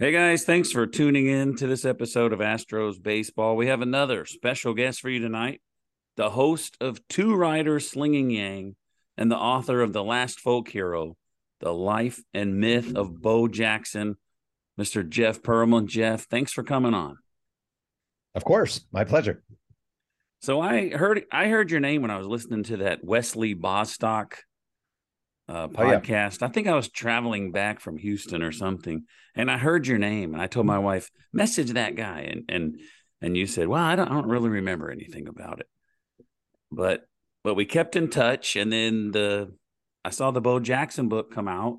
Hey guys, thanks for tuning in to this episode of Astros Baseball. We have another special guest for you tonight the host of Two Writers Slinging Yang and the author of The Last Folk Hero, The Life and Myth of Bo Jackson, Mr. Jeff Pearlman. Jeff, thanks for coming on. Of course, my pleasure. So I heard I heard your name when I was listening to that Wesley Bostock uh, podcast. Oh, yeah. I think I was traveling back from Houston or something, and I heard your name, and I told my wife, "Message that guy," and and and you said, "Well, I don't, I don't really remember anything about it," but but we kept in touch, and then the I saw the Bo Jackson book come out.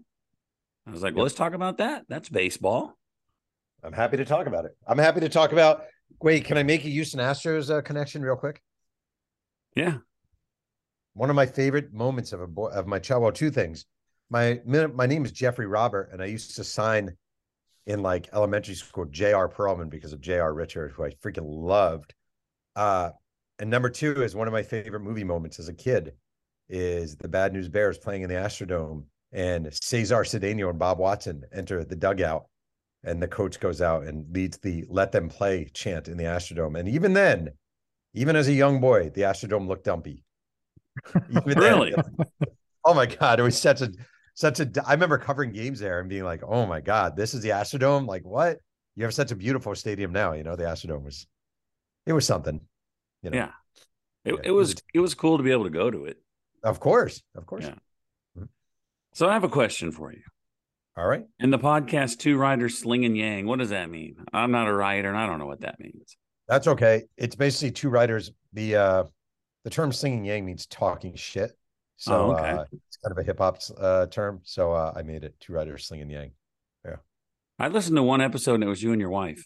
I was like, "Well, let's talk about that. That's baseball." I'm happy to talk about it. I'm happy to talk about. Wait, can I make a Houston Astros uh, connection real quick? Yeah one of my favorite moments of a boy of my child. Well, two things. My my name is Jeffrey Robert, and I used to sign in like elementary school J.R. Pearlman because of J.R. Richard, who I freaking loved. Uh, and number two is one of my favorite movie moments as a kid is the Bad News Bears playing in the Astrodome, and Cesar Cedeno and Bob Watson enter the dugout, and the coach goes out and leads the "Let Them Play" chant in the Astrodome. And even then, even as a young boy, the Astrodome looked dumpy really? oh my god, it was such a such a. I remember covering games there and being like, "Oh my god, this is the Astrodome." Like, what? You have such a beautiful stadium now. You know, the Astrodome was, it was something. You know? Yeah, it, yeah, it was it was cool to be able to go to it. Of course, of course. Yeah. Mm-hmm. So I have a question for you. All right. In the podcast, two writers slinging yang. What does that mean? I'm not a writer, and I don't know what that means. That's okay. It's basically two riders. The uh the term slinging yang means talking shit. So oh, okay. uh, it's kind of a hip hop uh, term. So uh, I made it two writers slinging yang. Yeah. I listened to one episode and it was you and your wife.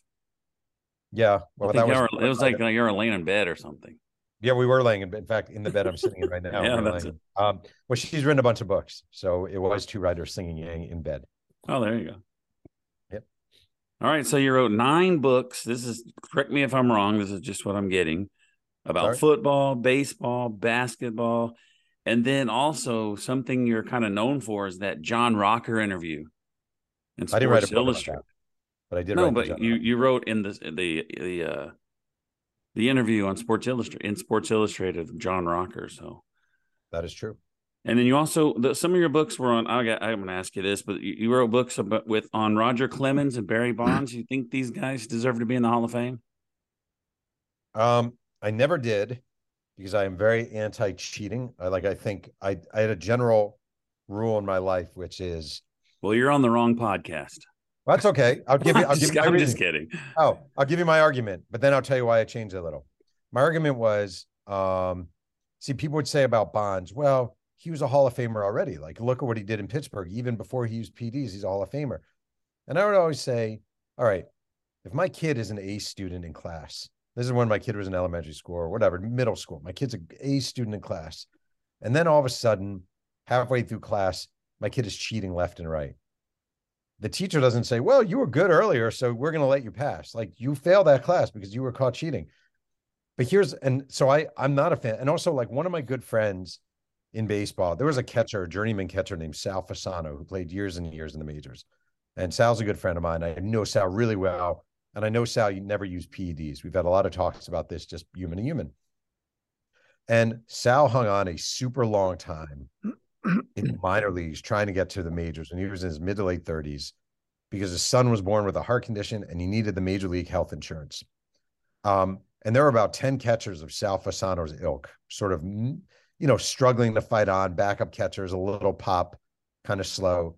Yeah. Well, that was, were, it was like you're laying in bed or something. Yeah, we were laying in bed. In fact, in the bed I'm sitting in right now. yeah, that's it. Um, well, she's written a bunch of books. So it was two writers slinging yang in bed. Oh, there you go. Yep. All right. So you wrote nine books. This is, correct me if I'm wrong. This is just what I'm getting about Sorry? football, baseball, basketball, and then also something you're kind of known for is that John Rocker interview. In Sports I didn't write a Illustrated, but I did. No, but you you wrote in the the the uh, the interview on Sports Illustrated in Sports Illustrated John Rocker. So that is true. And then you also the, some of your books were on. I got, I'm going to ask you this, but you, you wrote books about with on Roger Clemens and Barry Bonds. You think these guys deserve to be in the Hall of Fame? Um, I never did because I am very anti-cheating. I like I think I I had a general rule in my life which is well, you're on the wrong podcast. Well, that's okay. I'll give you. I'll just, give you I'm just kidding. Oh, I'll give you my argument, but then I'll tell you why I changed a little. My argument was, um, see, people would say about Bonds, well, he was a Hall of Famer already. Like, look at what he did in Pittsburgh. Even before he used PEDs, he's a Hall of Famer. And I would always say, all right, if my kid is an A student in class this is when my kid was in elementary school or whatever, middle school. My kid's a A student in class. And then all of a sudden, halfway through class, my kid is cheating left and right. The teacher doesn't say, Well, you were good earlier, so we're going to let you pass. Like you failed that class because you were caught cheating. But here's, and so I, I'm not a fan. And also, like one of my good friends in baseball, there was a catcher, a journeyman catcher named Sal Fasano, who played years and years in the majors. And Sal's a good friend of mine. I know Sal really well. And I know, Sal, you never use PEDs. We've had a lot of talks about this, just human to human. And Sal hung on a super long time in minor leagues trying to get to the majors when he was in his mid to late 30s because his son was born with a heart condition and he needed the major league health insurance. Um, and there were about 10 catchers of Sal Fasano's ilk, sort of, you know, struggling to fight on, backup catchers, a little pop, kind of slow,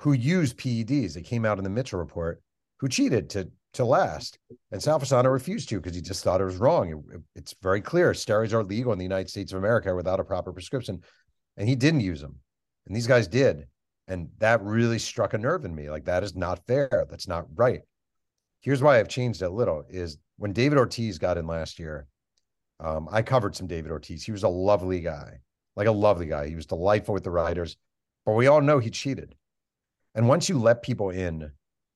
who used PEDs. It came out in the Mitchell report, who cheated to to last. And Sal Fasano refused to because he just thought it was wrong. It, it's very clear steroids are legal in the United States of America without a proper prescription. And he didn't use them. And these guys did. And that really struck a nerve in me. Like, that is not fair. That's not right. Here's why I've changed a little is when David Ortiz got in last year, um, I covered some David Ortiz. He was a lovely guy, like a lovely guy. He was delightful with the writers, but we all know he cheated. And once you let people in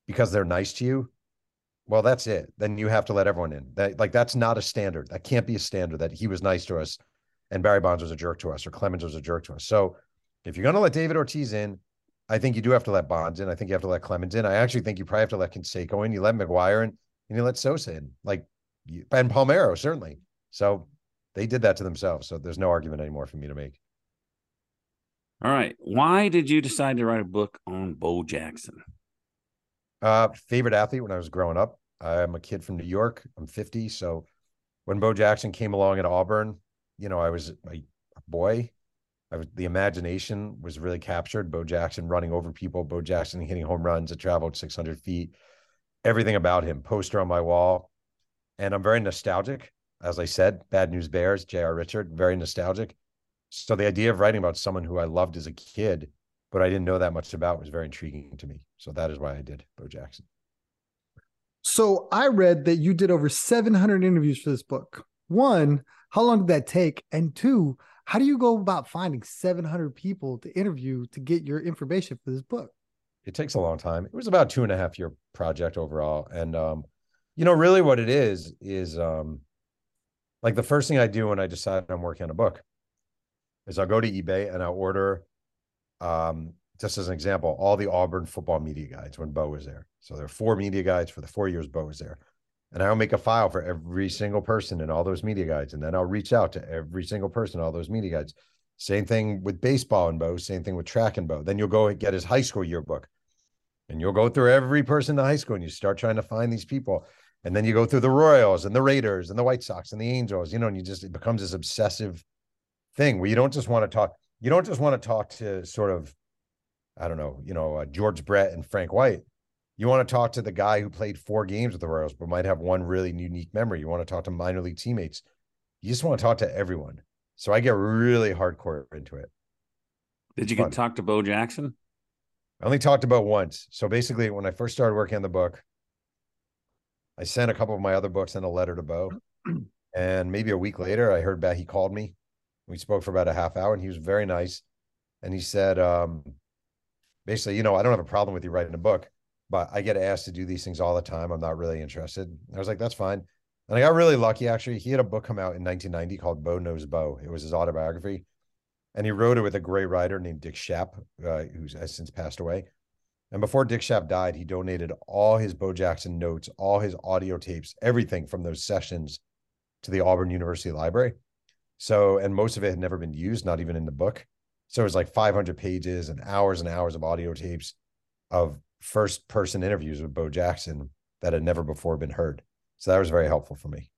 because they're nice to you, well, that's it. Then you have to let everyone in. That like that's not a standard. That can't be a standard that he was nice to us and Barry Bonds was a jerk to us or Clemens was a jerk to us. So if you're gonna let David Ortiz in, I think you do have to let Bonds in. I think you have to let Clemens in. I actually think you probably have to let Canseco in. You let McGwire in, and you let Sosa in. Like and Palmeiro, certainly. So they did that to themselves. So there's no argument anymore for me to make. All right. Why did you decide to write a book on Bo Jackson? Uh, favorite athlete when I was growing up. I'm a kid from New York. I'm 50. So when Bo Jackson came along at Auburn, you know, I was a boy. I was, the imagination was really captured. Bo Jackson running over people, Bo Jackson hitting home runs that traveled 600 feet, everything about him, poster on my wall. And I'm very nostalgic. As I said, Bad News Bears, J.R. Richard, very nostalgic. So the idea of writing about someone who I loved as a kid, but I didn't know that much about was very intriguing to me. So that is why I did Bo Jackson. So I read that you did over 700 interviews for this book. One, how long did that take? And two, how do you go about finding 700 people to interview to get your information for this book? It takes a long time. It was about two and a half year project overall. And, um, you know, really what it is, is um, like the first thing I do when I decide I'm working on a book is I'll go to eBay and I'll order um, just as an example, all the Auburn football media guides when Bo was there. So there are four media guides for the four years Bo was there. And I'll make a file for every single person in all those media guides. And then I'll reach out to every single person all those media guides. Same thing with baseball and Bo, same thing with track and Bo. Then you'll go and get his high school yearbook. And you'll go through every person in the high school and you start trying to find these people. And then you go through the Royals and the Raiders and the White Sox and the Angels, you know, and you just, it becomes this obsessive thing where you don't just want to talk, you don't just want to talk to sort of I don't know, you know, uh, George Brett and Frank White. You want to talk to the guy who played four games with the Royals, but might have one really unique memory. You want to talk to minor league teammates. You just want to talk to everyone. So I get really hardcore into it. Did you get to talk to Bo Jackson? I only talked about once. So basically, when I first started working on the book, I sent a couple of my other books and a letter to Bo. And maybe a week later, I heard back. He called me. We spoke for about a half hour, and he was very nice. And he said, um, basically, you know, I don't have a problem with you writing a book, but I get asked to do these things all the time. I'm not really interested. I was like, that's fine. And I got really lucky actually. He had a book come out in 1990 called Bo Knows Bo. It was his autobiography. And he wrote it with a great writer named Dick Schaap, uh, who's has since passed away. And before Dick Schaap died, he donated all his Bo Jackson notes, all his audio tapes, everything from those sessions to the Auburn University Library. So, and most of it had never been used, not even in the book. So it was like 500 pages and hours and hours of audio tapes of first person interviews with Bo Jackson that had never before been heard. So that was very helpful for me.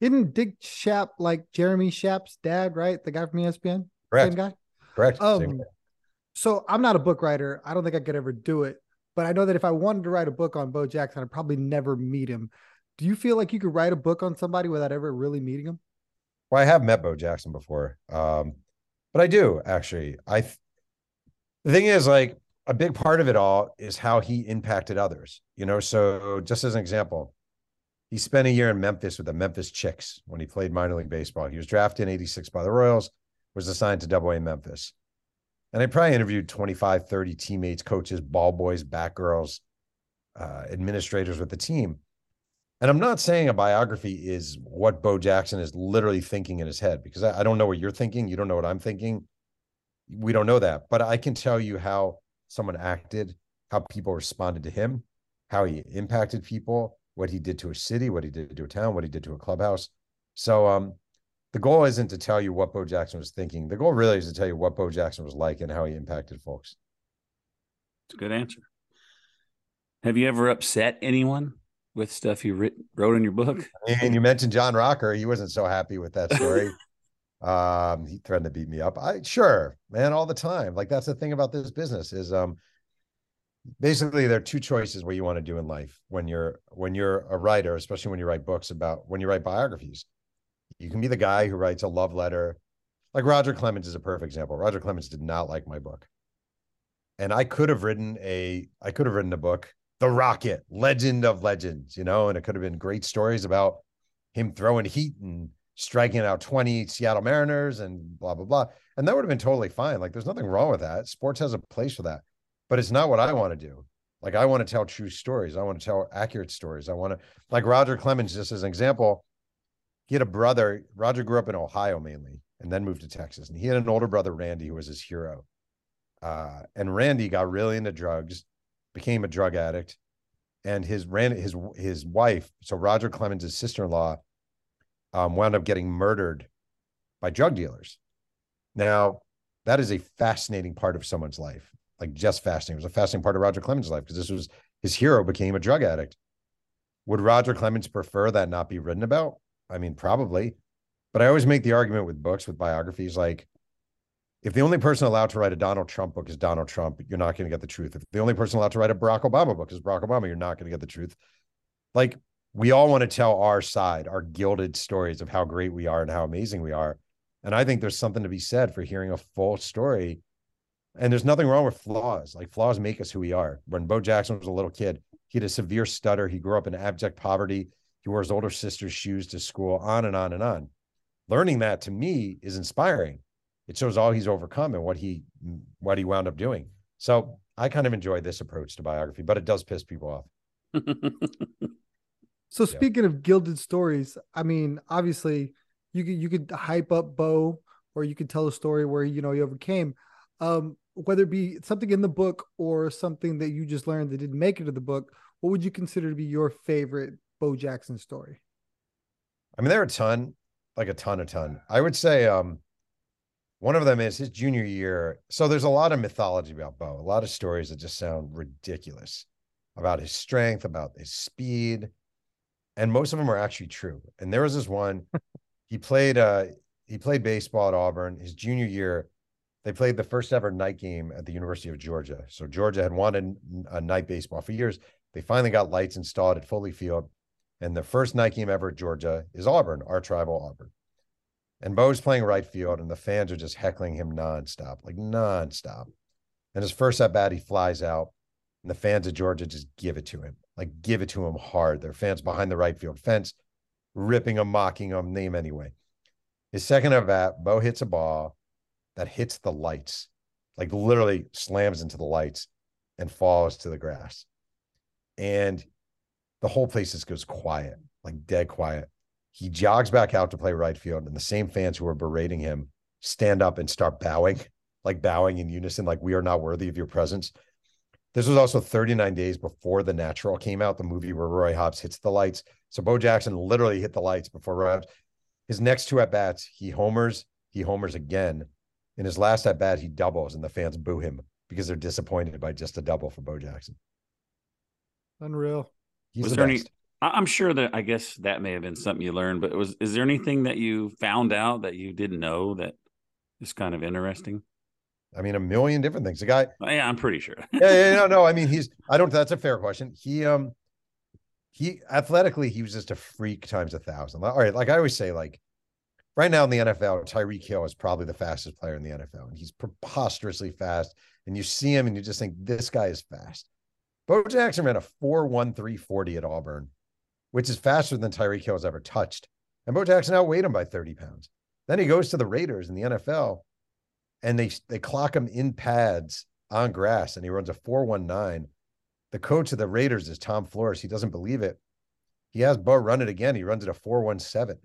Didn't Dick Schaap like Jeremy Schaap's dad, right? The guy from ESPN? Correct. Same guy? Correct. Um, so I'm not a book writer. I don't think I could ever do it. But I know that if I wanted to write a book on Bo Jackson, I'd probably never meet him. Do you feel like you could write a book on somebody without ever really meeting him? Well, I have met Bo Jackson before. Um, but I do actually. I th- the thing is like a big part of it all is how he impacted others. You know, so just as an example, he spent a year in Memphis with the Memphis Chicks when he played minor league baseball. He was drafted in 86 by the Royals, was assigned to Double A Memphis. And I probably interviewed 25, 30 teammates, coaches, ball boys, back girls, uh, administrators with the team. And I'm not saying a biography is what Bo Jackson is literally thinking in his head because I, I, don't know what you're thinking. You don't know what I'm thinking. We don't know that. But I can tell you how someone acted, how people responded to him, how he impacted people, what he did to a city, what he did to a town, what he did to a clubhouse. So um, the goal isn't to tell you what Bo Jackson was thinking. The goal really is to tell you what Bo Jackson was like and how he impacted folks. It's a good answer. Have you ever upset anyone? With stuff you writ- wrote in your book. And you mentioned John Rocker. He wasn't so happy with that story. um, he threatened to beat me up. I sure, man, all the time. Like that's the thing about this business is um basically there are two choices what you want to do in life when you're when you're a writer, especially when you write books about when you write biographies. You can be the guy who writes a love letter. Like Roger Clemens is a perfect example. Roger Clemens did not like my book. And I could have written a I could have written a book the Rocket, legend of legends, you know, and it could have been great stories about him throwing heat and striking out 20 Seattle Mariners and blah, blah, blah. And that would have been totally fine. Like, there's nothing wrong with that. Sports has a place for that, but it's not what I want to do. Like, I want to tell true stories. I want to tell accurate stories. I want to, like Roger Clemens, just as an example, he had a brother. Roger grew up in Ohio mainly and then moved to Texas. And he had an older brother, Randy, who was his hero. uh, and Randy got really into drugs, became a drug addict, and his ran his his wife, so Roger Clemens' sister in law, um, wound up getting murdered by drug dealers. Now, that is a fascinating part of someone's life, like just fascinating. It was a fascinating part of Roger Clemens' life because this was his hero became a drug addict. Would Roger Clemens prefer that not be written about? I mean, probably. But I always make the argument with books, with biographies, like if the only person allowed to write a Donald Trump book is Donald Trump, you're not going to get the truth. If the only person allowed to write a Barack Obama book is Barack Obama, you're not going to get the truth. Like we all want to tell our side, our gilded stories of how great we are and how amazing we are. And I think there's something to be said for hearing a full story. And there's nothing wrong with flaws. Like flaws make us who we are. When Bo Jackson was a little kid, he had a severe stutter. He grew up in abject poverty. He wore his older sister's shoes to school, on and on and on. Learning that to me is inspiring it shows all he's overcome and what he what he wound up doing. So I kind of enjoy this approach to biography, but it does piss people off. so speaking yeah. of gilded stories, I mean, obviously you could you could hype up Bo or you could tell a story where you know he overcame. Um, whether it be something in the book or something that you just learned that didn't make it to the book, what would you consider to be your favorite Bo Jackson story? I mean, there are a ton, like a ton, a ton. I would say um one of them is his junior year. So there's a lot of mythology about Bo, a lot of stories that just sound ridiculous about his strength, about his speed, and most of them are actually true. And there was this one. he played uh he played baseball at Auburn his junior year. They played the first ever night game at the University of Georgia. So Georgia had wanted a night baseball for years. They finally got lights installed at Foley Field, and the first night game ever at Georgia is Auburn, our tribal Auburn. And Bo's playing right field, and the fans are just heckling him nonstop, like nonstop. And his first at bat, he flies out, and the fans of Georgia just give it to him, like give it to him hard. Their fans behind the right field fence, ripping him, mocking him, name anyway. His second at bat, Bo hits a ball that hits the lights, like literally slams into the lights and falls to the grass. And the whole place just goes quiet, like dead quiet. He jogs back out to play right field, and the same fans who are berating him stand up and start bowing, like bowing in unison, like we are not worthy of your presence. This was also 39 days before The Natural came out, the movie where Roy Hobbs hits the lights. So Bo Jackson literally hit the lights before Roy Hobbs. His next two at bats, he homers, he homers again. In his last at bat, he doubles, and the fans boo him because they're disappointed by just a double for Bo Jackson. Unreal. He's was the there best. any I'm sure that I guess that may have been something you learned, but was is there anything that you found out that you didn't know that is kind of interesting? I mean, a million different things. The guy, oh, yeah, I'm pretty sure. yeah, yeah, no, no. I mean, he's. I don't. That's a fair question. He, um, he athletically, he was just a freak times a thousand. All right, like I always say, like right now in the NFL, Tyreek Hill is probably the fastest player in the NFL, and he's preposterously fast. And you see him, and you just think this guy is fast. Bo Jackson ran a four one three forty at Auburn which is faster than Tyreek Hill has ever touched. And Bo Jackson outweighed him by 30 pounds. Then he goes to the Raiders in the NFL and they they clock him in pads on grass and he runs a 419. The coach of the Raiders is Tom Flores. He doesn't believe it. He has Bo run it again. He runs it a 417.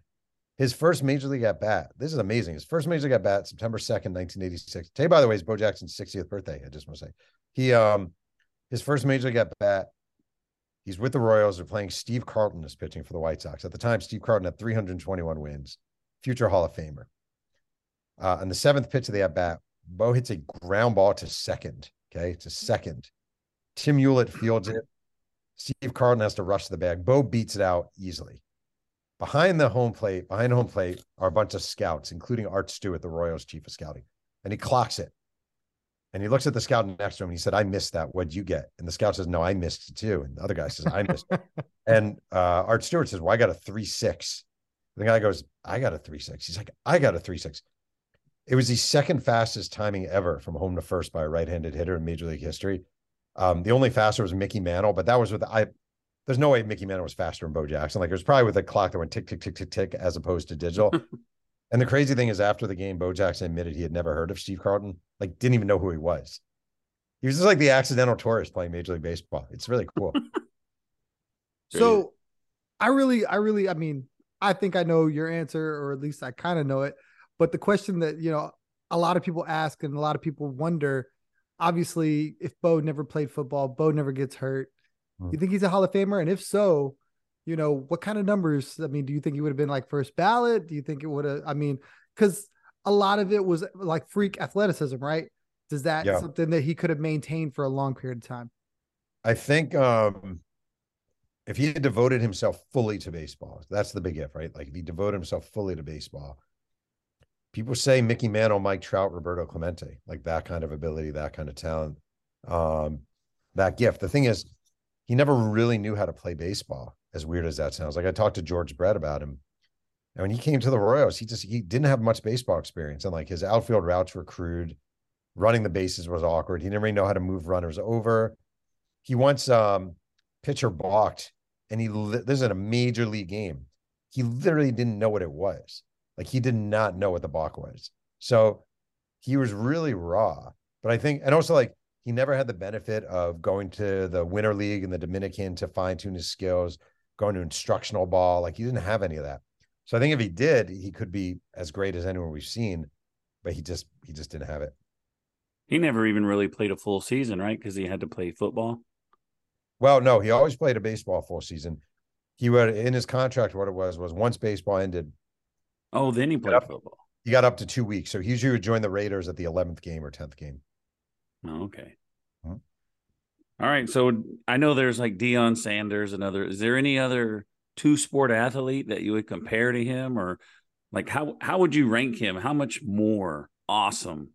His first major league at bat. This is amazing. His first major league at bat, September 2nd, 1986. Today, by the way, is Bo Jackson's 60th birthday. I just want to say. He um his first major league at bat, He's with the Royals. They're playing Steve Carlton is pitching for the White Sox. At the time, Steve Carlton had 321 wins, future Hall of Famer. Uh, on the seventh pitch of the at bat, Bo hits a ground ball to second. Okay, to second. Tim Hulett fields it. Steve Carlton has to rush to the bag. Bo beats it out easily. Behind the home plate, behind home plate are a bunch of scouts, including Art Stewart, the Royals chief of scouting, and he clocks it. And he looks at the scout next to him and he said, I missed that. What'd you get? And the scout says, No, I missed it too. And the other guy says, I missed it. And uh, Art Stewart says, Well, I got a three six. The guy goes, I got a three six. He's like, I got a three six. It was the second fastest timing ever from home to first by a right-handed hitter in Major League history. Um, the only faster was Mickey Mantle, but that was with I. There's no way Mickey Mantle was faster than Bo Jackson. Like it was probably with a clock that went tick tick tick tick tick as opposed to digital. and the crazy thing is, after the game, Bo Jackson admitted he had never heard of Steve Carlton. Like didn't even know who he was. He was just like the accidental tourist playing Major League Baseball. It's really cool. so I really, I really, I mean, I think I know your answer, or at least I kind of know it. But the question that, you know, a lot of people ask and a lot of people wonder obviously, if Bo never played football, Bo never gets hurt. Hmm. You think he's a Hall of Famer? And if so, you know, what kind of numbers? I mean, do you think he would have been like first ballot? Do you think it would have? I mean, because a lot of it was like freak athleticism, right? Does that Yeah. something that he could have maintained for a long period of time? I think um if he had devoted himself fully to baseball, that's the big if, right? Like if he devoted himself fully to baseball, people say Mickey Mantle, Mike Trout, Roberto Clemente, like that kind of ability, that kind of talent, um, that gift. The thing is, he never really knew how to play baseball, as weird as that sounds. Like I talked to George Brett about him. And when he came to the Royals, he just he didn't have much baseball experience. And like his outfield routes were crude, running the bases was awkward. He didn't really know how to move runners over. He once um pitcher balked and he this is in a major league game. He literally didn't know what it was. Like he did not know what the balk was. So he was really raw. But I think, and also like he never had the benefit of going to the winter league in the Dominican to fine tune his skills, going to instructional ball. Like he didn't have any of that. So I think if he did, he could be as great as anyone we've seen, but he just he just didn't have it. He never even really played a full season, right? Because he had to play football. Well, no, he always played a baseball full season. He would in his contract. What it was was once baseball ended, Oh, then he played Yep. football. he got up to two weeks. So he usually would join the Raiders at the eleventh game or tenth game. Oh, okay. Mhm. All right. So I know there's like Deion Sanders and other. Is there any other two sport athlete that you would compare to him, or like how how would you rank him? How much more awesome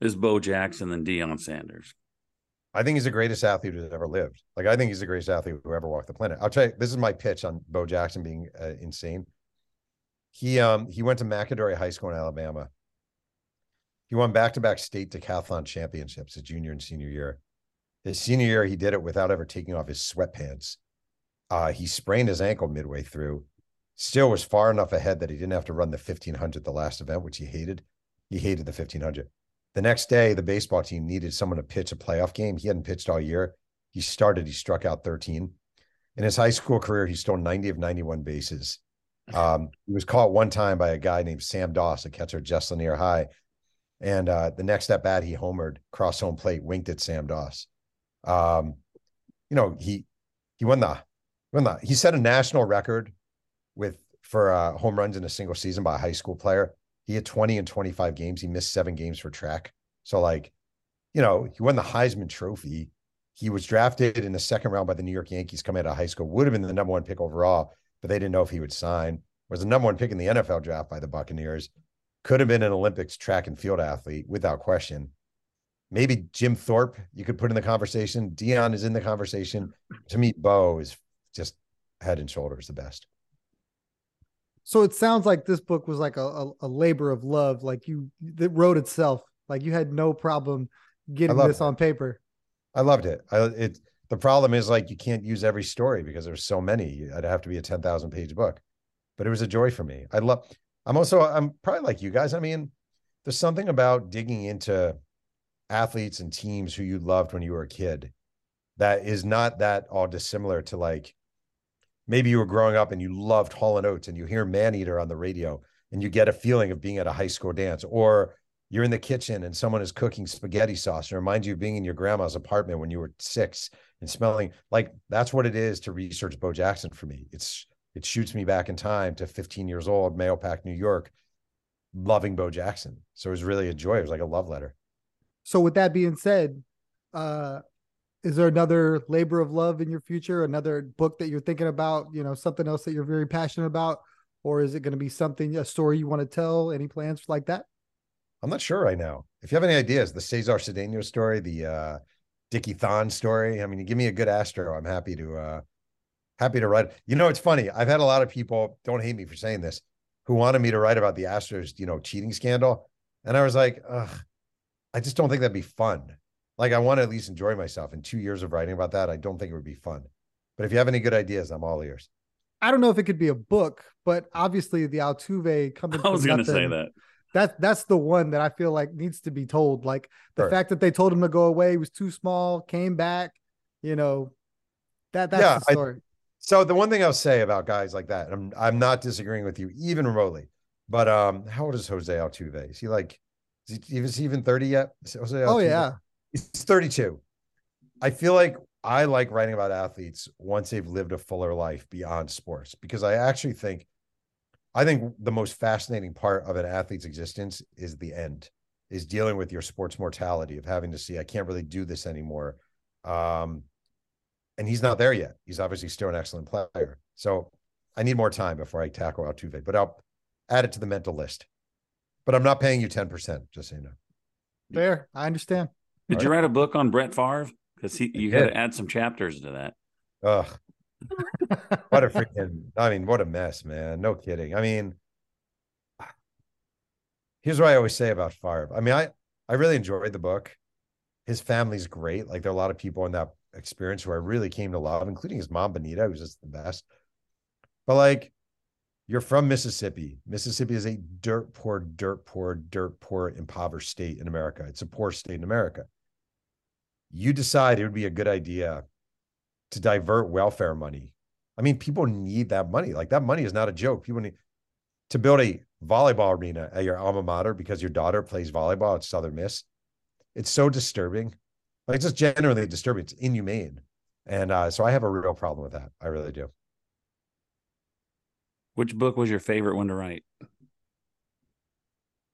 is Bo Jackson than Deion Sanders? I think he's the greatest athlete who's ever lived. Like I think he's the greatest athlete who ever walked the planet. I'll tell you, this is my pitch on Bo Jackson being uh, insane. He um he went to McAdory High School in Alabama. He won back-to-back state decathlon championships his junior and senior year. His senior year, he did it without ever taking off his sweatpants. Uh, he sprained his ankle midway through. Still was far enough ahead that he didn't have to run the 1500, the last event, which he hated. He hated the 1500. The next day, the baseball team needed someone to pitch a playoff game. He hadn't pitched all year. He started, he struck out 13. In his high school career, he stole 90 of 91 bases. Um, he was caught one time by a guy named Sam Doss, a catcher at Jess Lanier High. And uh, the next at bat, he homered, cross home plate, winked at Sam Doss. Um, you know, he he won the he set a national record with for uh, home runs in a single season by a high school player. He had 20 and 25 games. He missed seven games for track. So, like, you know, he won the Heisman Trophy. He was drafted in the second round by the New York Yankees coming out of high school, would have been the number one pick overall, but they didn't know if he would sign. Was the number one pick in the NFL draft by the Buccaneers. Could have been an Olympics track and field athlete without question. Maybe Jim Thorpe, you could put in the conversation. Deion is in the conversation. To me, Bo is just head and shoulders the best. So it sounds like this book was like a, a, a labor of love. Like you, it wrote itself. Like you had no problem getting this it. on paper. I loved it. I, it the problem is like you can't use every story because there's so many. I'd have to be a ten thousand page book, but it was a joy for me. I love. I'm also I'm probably like you guys. I mean, there's something about digging into athletes and teams who you loved when you were a kid that is not that all dissimilar to like maybe you were growing up and you loved Hall and Oates and you hear Maneater on the radio and you get a feeling of being at a high school dance or you're in the kitchen and someone is cooking spaghetti sauce and reminds you of being in your grandma's apartment when you were six and smelling like that's what it is to research Bo Jackson for me. It's it shoots me back in time to 15 years old, Mahopac, New York, loving Bo Jackson. So it was really a joy. It was like a love letter. So with that being said, uh, is there another labor of love in your future? Another book that you're thinking about? You know, something else that you're very passionate about, or is it going to be something a story you want to tell? Any plans like that? I'm not sure right now. If you have any ideas, the Cesar Cedeno story, the uh Dickie Thon story. I mean, you give me a good Astro. I'm happy to uh happy to write. You know, it's funny. I've had a lot of people, don't hate me for saying this, who wanted me to write about the Astros, you know, cheating scandal. And I was like, ugh, I just don't think that'd be fun. Like I want to at least enjoy myself. In two years of writing about that, I don't think it would be fun. But if you have any good ideas, I'm all ears. I don't know if it could be a book, but obviously the Altuve coming. I was going going to say that. That that's the one that I feel like needs to be told. Like the Sure. fact that they told him to go away, he was too small, came back. You know, that that's Yeah, the I- story. So the one thing I'll say about guys like that, I'm I'm not disagreeing with you even remotely. But um, how old is Jose Altuve? Is he like is he, is he even 30 yet? Is Jose oh yeah, He's 32. I feel like I like writing about athletes once they've lived a fuller life beyond sports because I actually think I think the most fascinating part of an athlete's existence is the end, is dealing with your sports mortality of having to see I can't really do this anymore. Um, and he's not there yet. He's obviously still an excellent player. So I need more time before I tackle Altuve, but I'll add it to the mental list. But I'm not paying you 10%, just so you know. Fair. I understand. Did you write a book on Brett Favre? Because he you had to add some chapters to that. Ugh. what a freaking I mean, what a mess, man. No kidding. I mean, here's what I always say about Favre. I mean, I I really enjoyed the book. His family's great. Like there are a lot of people in that experience who I really came to love, including his mom Bonita, who's just the best. But like, you're from Mississippi. Mississippi is a dirt poor, dirt poor, dirt poor, impoverished state in America. It's a poor state in America. You decide it would be a good idea to divert welfare money. I mean, people need that money. Like that money is not a joke. People need to build a volleyball arena at your alma mater because your daughter plays volleyball at Southern Miss. It's so disturbing. Like it's just generally disturbing. It's inhumane. And uh, so I have a real problem with that. I really do. Which book was your favorite one to write?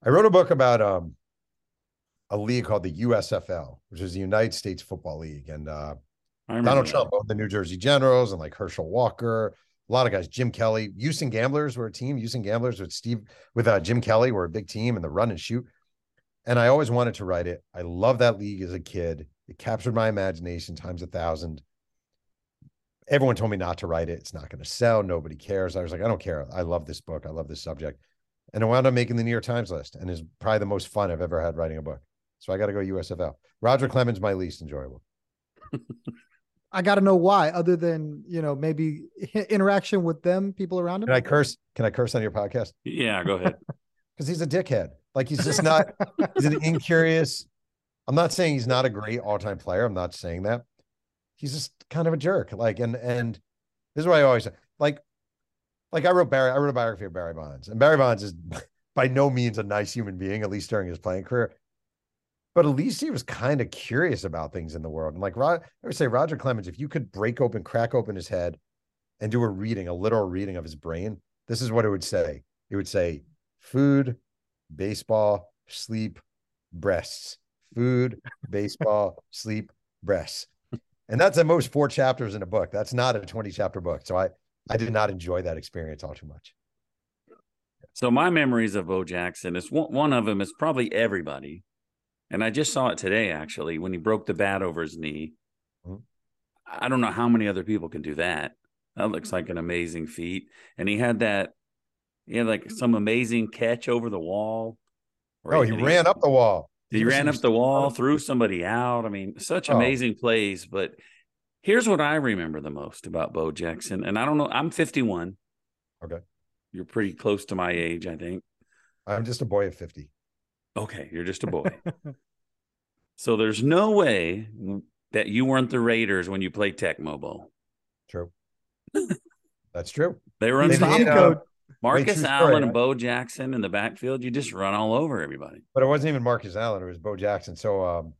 I wrote a book about um, a league called the USFL, which is the United States Football League. And uh, Donald. Trump owned the New Jersey Generals and like Herschel Walker, a lot of guys, Jim Kelly, Houston Gamblers were a team. Houston Gamblers with Steve, with uh, Jim Kelly were a big team in the run and shoot. And I always wanted to write it. I love that league as a kid. It captured my imagination times a thousand. Everyone told me not to write it. It's not going to sell. Nobody cares. I was like, I don't care. I love this book. I love this subject. And I wound up making the New York Times list and is probably the most fun I've ever had writing a book. So I got to go USFL. Roger Clemens, my least enjoyable. I got to know why, other than you know maybe interaction with them, people around him. Can I curse? Can I curse on your podcast? Yeah, go ahead. Because he's a dickhead. Like he's just not. he's an incurious, I'm not saying he's not a great all-time player. I'm not saying that. He's just kind of a jerk. Like, and and this is what I always say. Like, like I wrote Barry, I wrote a biography of Barry Bonds, and Barry Bonds is by no means a nice human being, at least during his playing career. But at least he was kind of curious about things in the world. And like Rod, I would say Roger Clemens, if you could break open, crack open his head and do a reading, a literal reading of his brain, this is what it would say. It would say food, baseball, sleep, breasts food, baseball, sleep, breasts. And that's at most four chapters in a book. That's not a 20 chapter book. So I, I did not enjoy that experience all too much. So my memories of Bo Jackson is one, one of them is probably everybody. And I just saw it today, actually, when he broke the bat over his knee. Mm-hmm. I don't know how many other people can do that. That looks like an amazing feat. And he had that, he had like some amazing catch over the wall. Oh, he, he ran up the wall. He ran up the wall, threw somebody out. I mean, such oh. amazing plays. But here's what I remember the most about Bo Jackson. And I don't know, I'm 51. Okay. You're pretty close to my age, I think. I'm just a boy of 50. Okay. You're just a boy. so there's no way that you weren't the Raiders when you played Tecmo Bowl. True. That's true. They were unstoppable. Marcus Allen and Bo Jackson in the backfield, you just run all over everybody. But it wasn't even Marcus Allen; it was Bo Jackson. So um,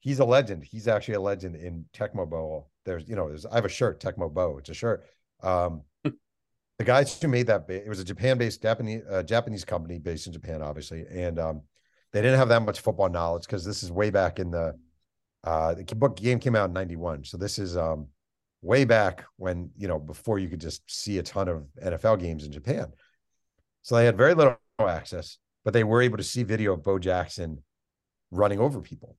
he's a legend. He's actually a legend in Tecmo Bowl. There's, you know, there's I have a shirt, Tecmo Bowl. It's a shirt. Um, the guys who made that, it was a Japan-based Japanese uh, Japanese company based in Japan, obviously, and um, they didn't have that much football knowledge because this is way back in the uh, the book game came out in '91. So this is um, way back when, you know, before you could just see a ton of NFL games in Japan. So they had very little access, but they were able to see video of Bo Jackson running over people.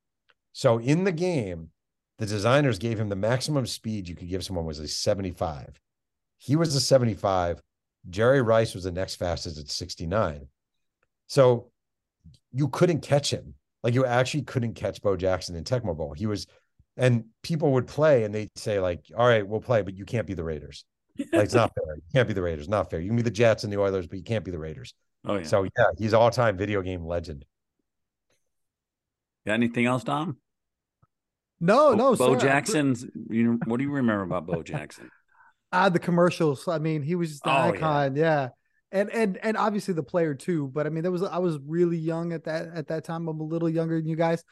So in the game, the designers gave him the maximum speed you could give someone was a 75. He was a 75. Jerry Rice was the next fastest at 69. So you couldn't catch him. Like you actually couldn't catch Bo Jackson in Tecmo Bowl. He was and people would play and they'd say like all right we'll play but you can't be the raiders. Like it's not fair. You can't be the raiders. Not fair. You can be the jets and the oilers but you can't be the raiders. Oh yeah. So yeah he's all-time video game legend. Got anything else tom no bo, no bo sorry. jackson's you know what do you remember about bo jackson? Ah the commercials. I mean he was just an oh, icon. Yeah. yeah and and and obviously the player too but i mean there was i was really young at that at that time i'm a little younger than you guys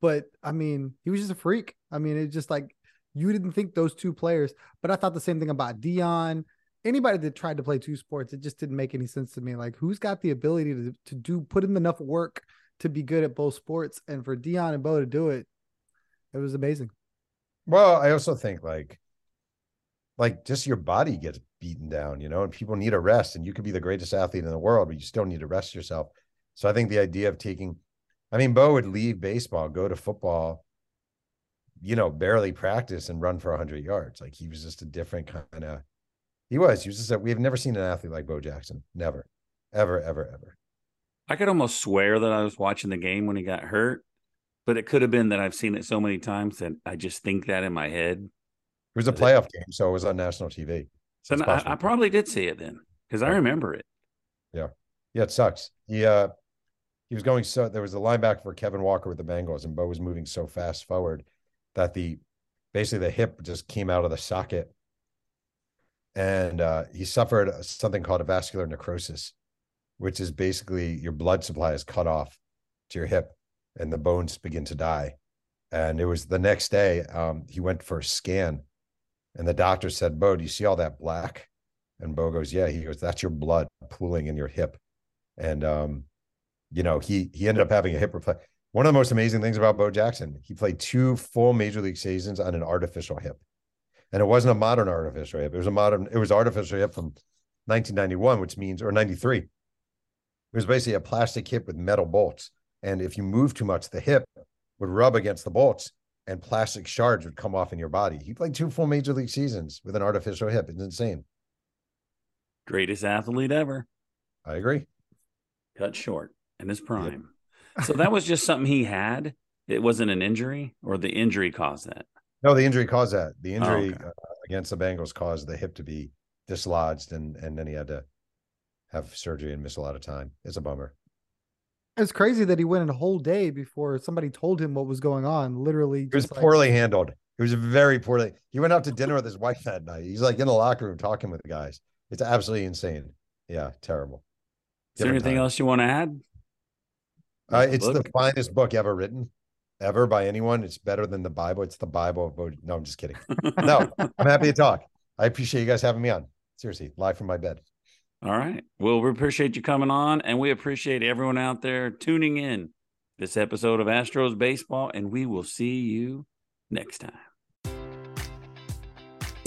but I mean, he was just a freak. I mean, it's just like you didn't think those two players, but I thought the same thing about Deion. Anybody that tried to play two sports, it just didn't make any sense to me. Like, who's got the ability to to do put in enough work to be good at both sports? And for Deion and Bo to do it, it was amazing. Well, I also think like, like just your body gets beaten down, you know, and people need a rest. And you could be the greatest athlete in the world, but you still need to rest yourself. So I think the idea of taking, I mean, Bo would leave baseball, go to football, you know, barely practice and run for 100 yards. Like he was just a different kind of, he was. He was just, a, we've never seen an athlete like Bo Jackson. Never, ever, ever, ever. I could almost swear that I was watching the game when he got hurt, but it could have been that I've seen it so many times that I just think that in my head. It was a playoff game, so it was on national TV. So I, I, probably did see it then because I remember it. Yeah, yeah, it sucks. He uh, he was going so there was a linebacker for Kevin Walker with the Bengals, and Bo was moving so fast forward that the basically the hip just came out of the socket, and uh, he suffered something called avascular necrosis, which is basically your blood supply is cut off to your hip, and the bones begin to die. And it was the next day um, he went for a scan, and the doctor said, "Bo, do you see all that black?" And Bo goes, "Yeah." He goes, "That's your blood pooling in your hip," and um, you know he he ended up having a hip replacement one of the most amazing things about Bo Jackson, he played two full major league seasons on an artificial hip. And it wasn't a modern artificial hip. It was a modern, it was artificial hip from 1991, which means, or 93. It was basically a plastic hip with metal bolts. And if you move too much, the hip would rub against the bolts and plastic shards would come off in your body. He played two full major league seasons with an artificial hip. It's insane. Greatest athlete ever. I agree. Cut short in his prime. So that was just something he had. It wasn't an injury, or the injury caused that. No, the injury caused that. The injury oh, okay. uh, against the Bengals caused the hip to be dislodged, and and then he had to have surgery and miss a lot of time. It's a bummer. It's crazy that he went a whole day before somebody told him what was going on. Literally, it was like... poorly handled. It was very poorly. He went out to dinner with his wife that night. He's like in the locker room talking with the guys. It's absolutely insane. Yeah, terrible. Is there anything time. else you want to add? Uh, it's book. the finest book ever written, ever by anyone. It's better than the Bible. It's the Bible. No, I'm just kidding. no, I'm happy to talk. I appreciate you guys having me on. Seriously, live from my bed. All right. Well, we appreciate you coming on, and we appreciate everyone out there tuning in this episode of Astros Baseball, and we will see you next time.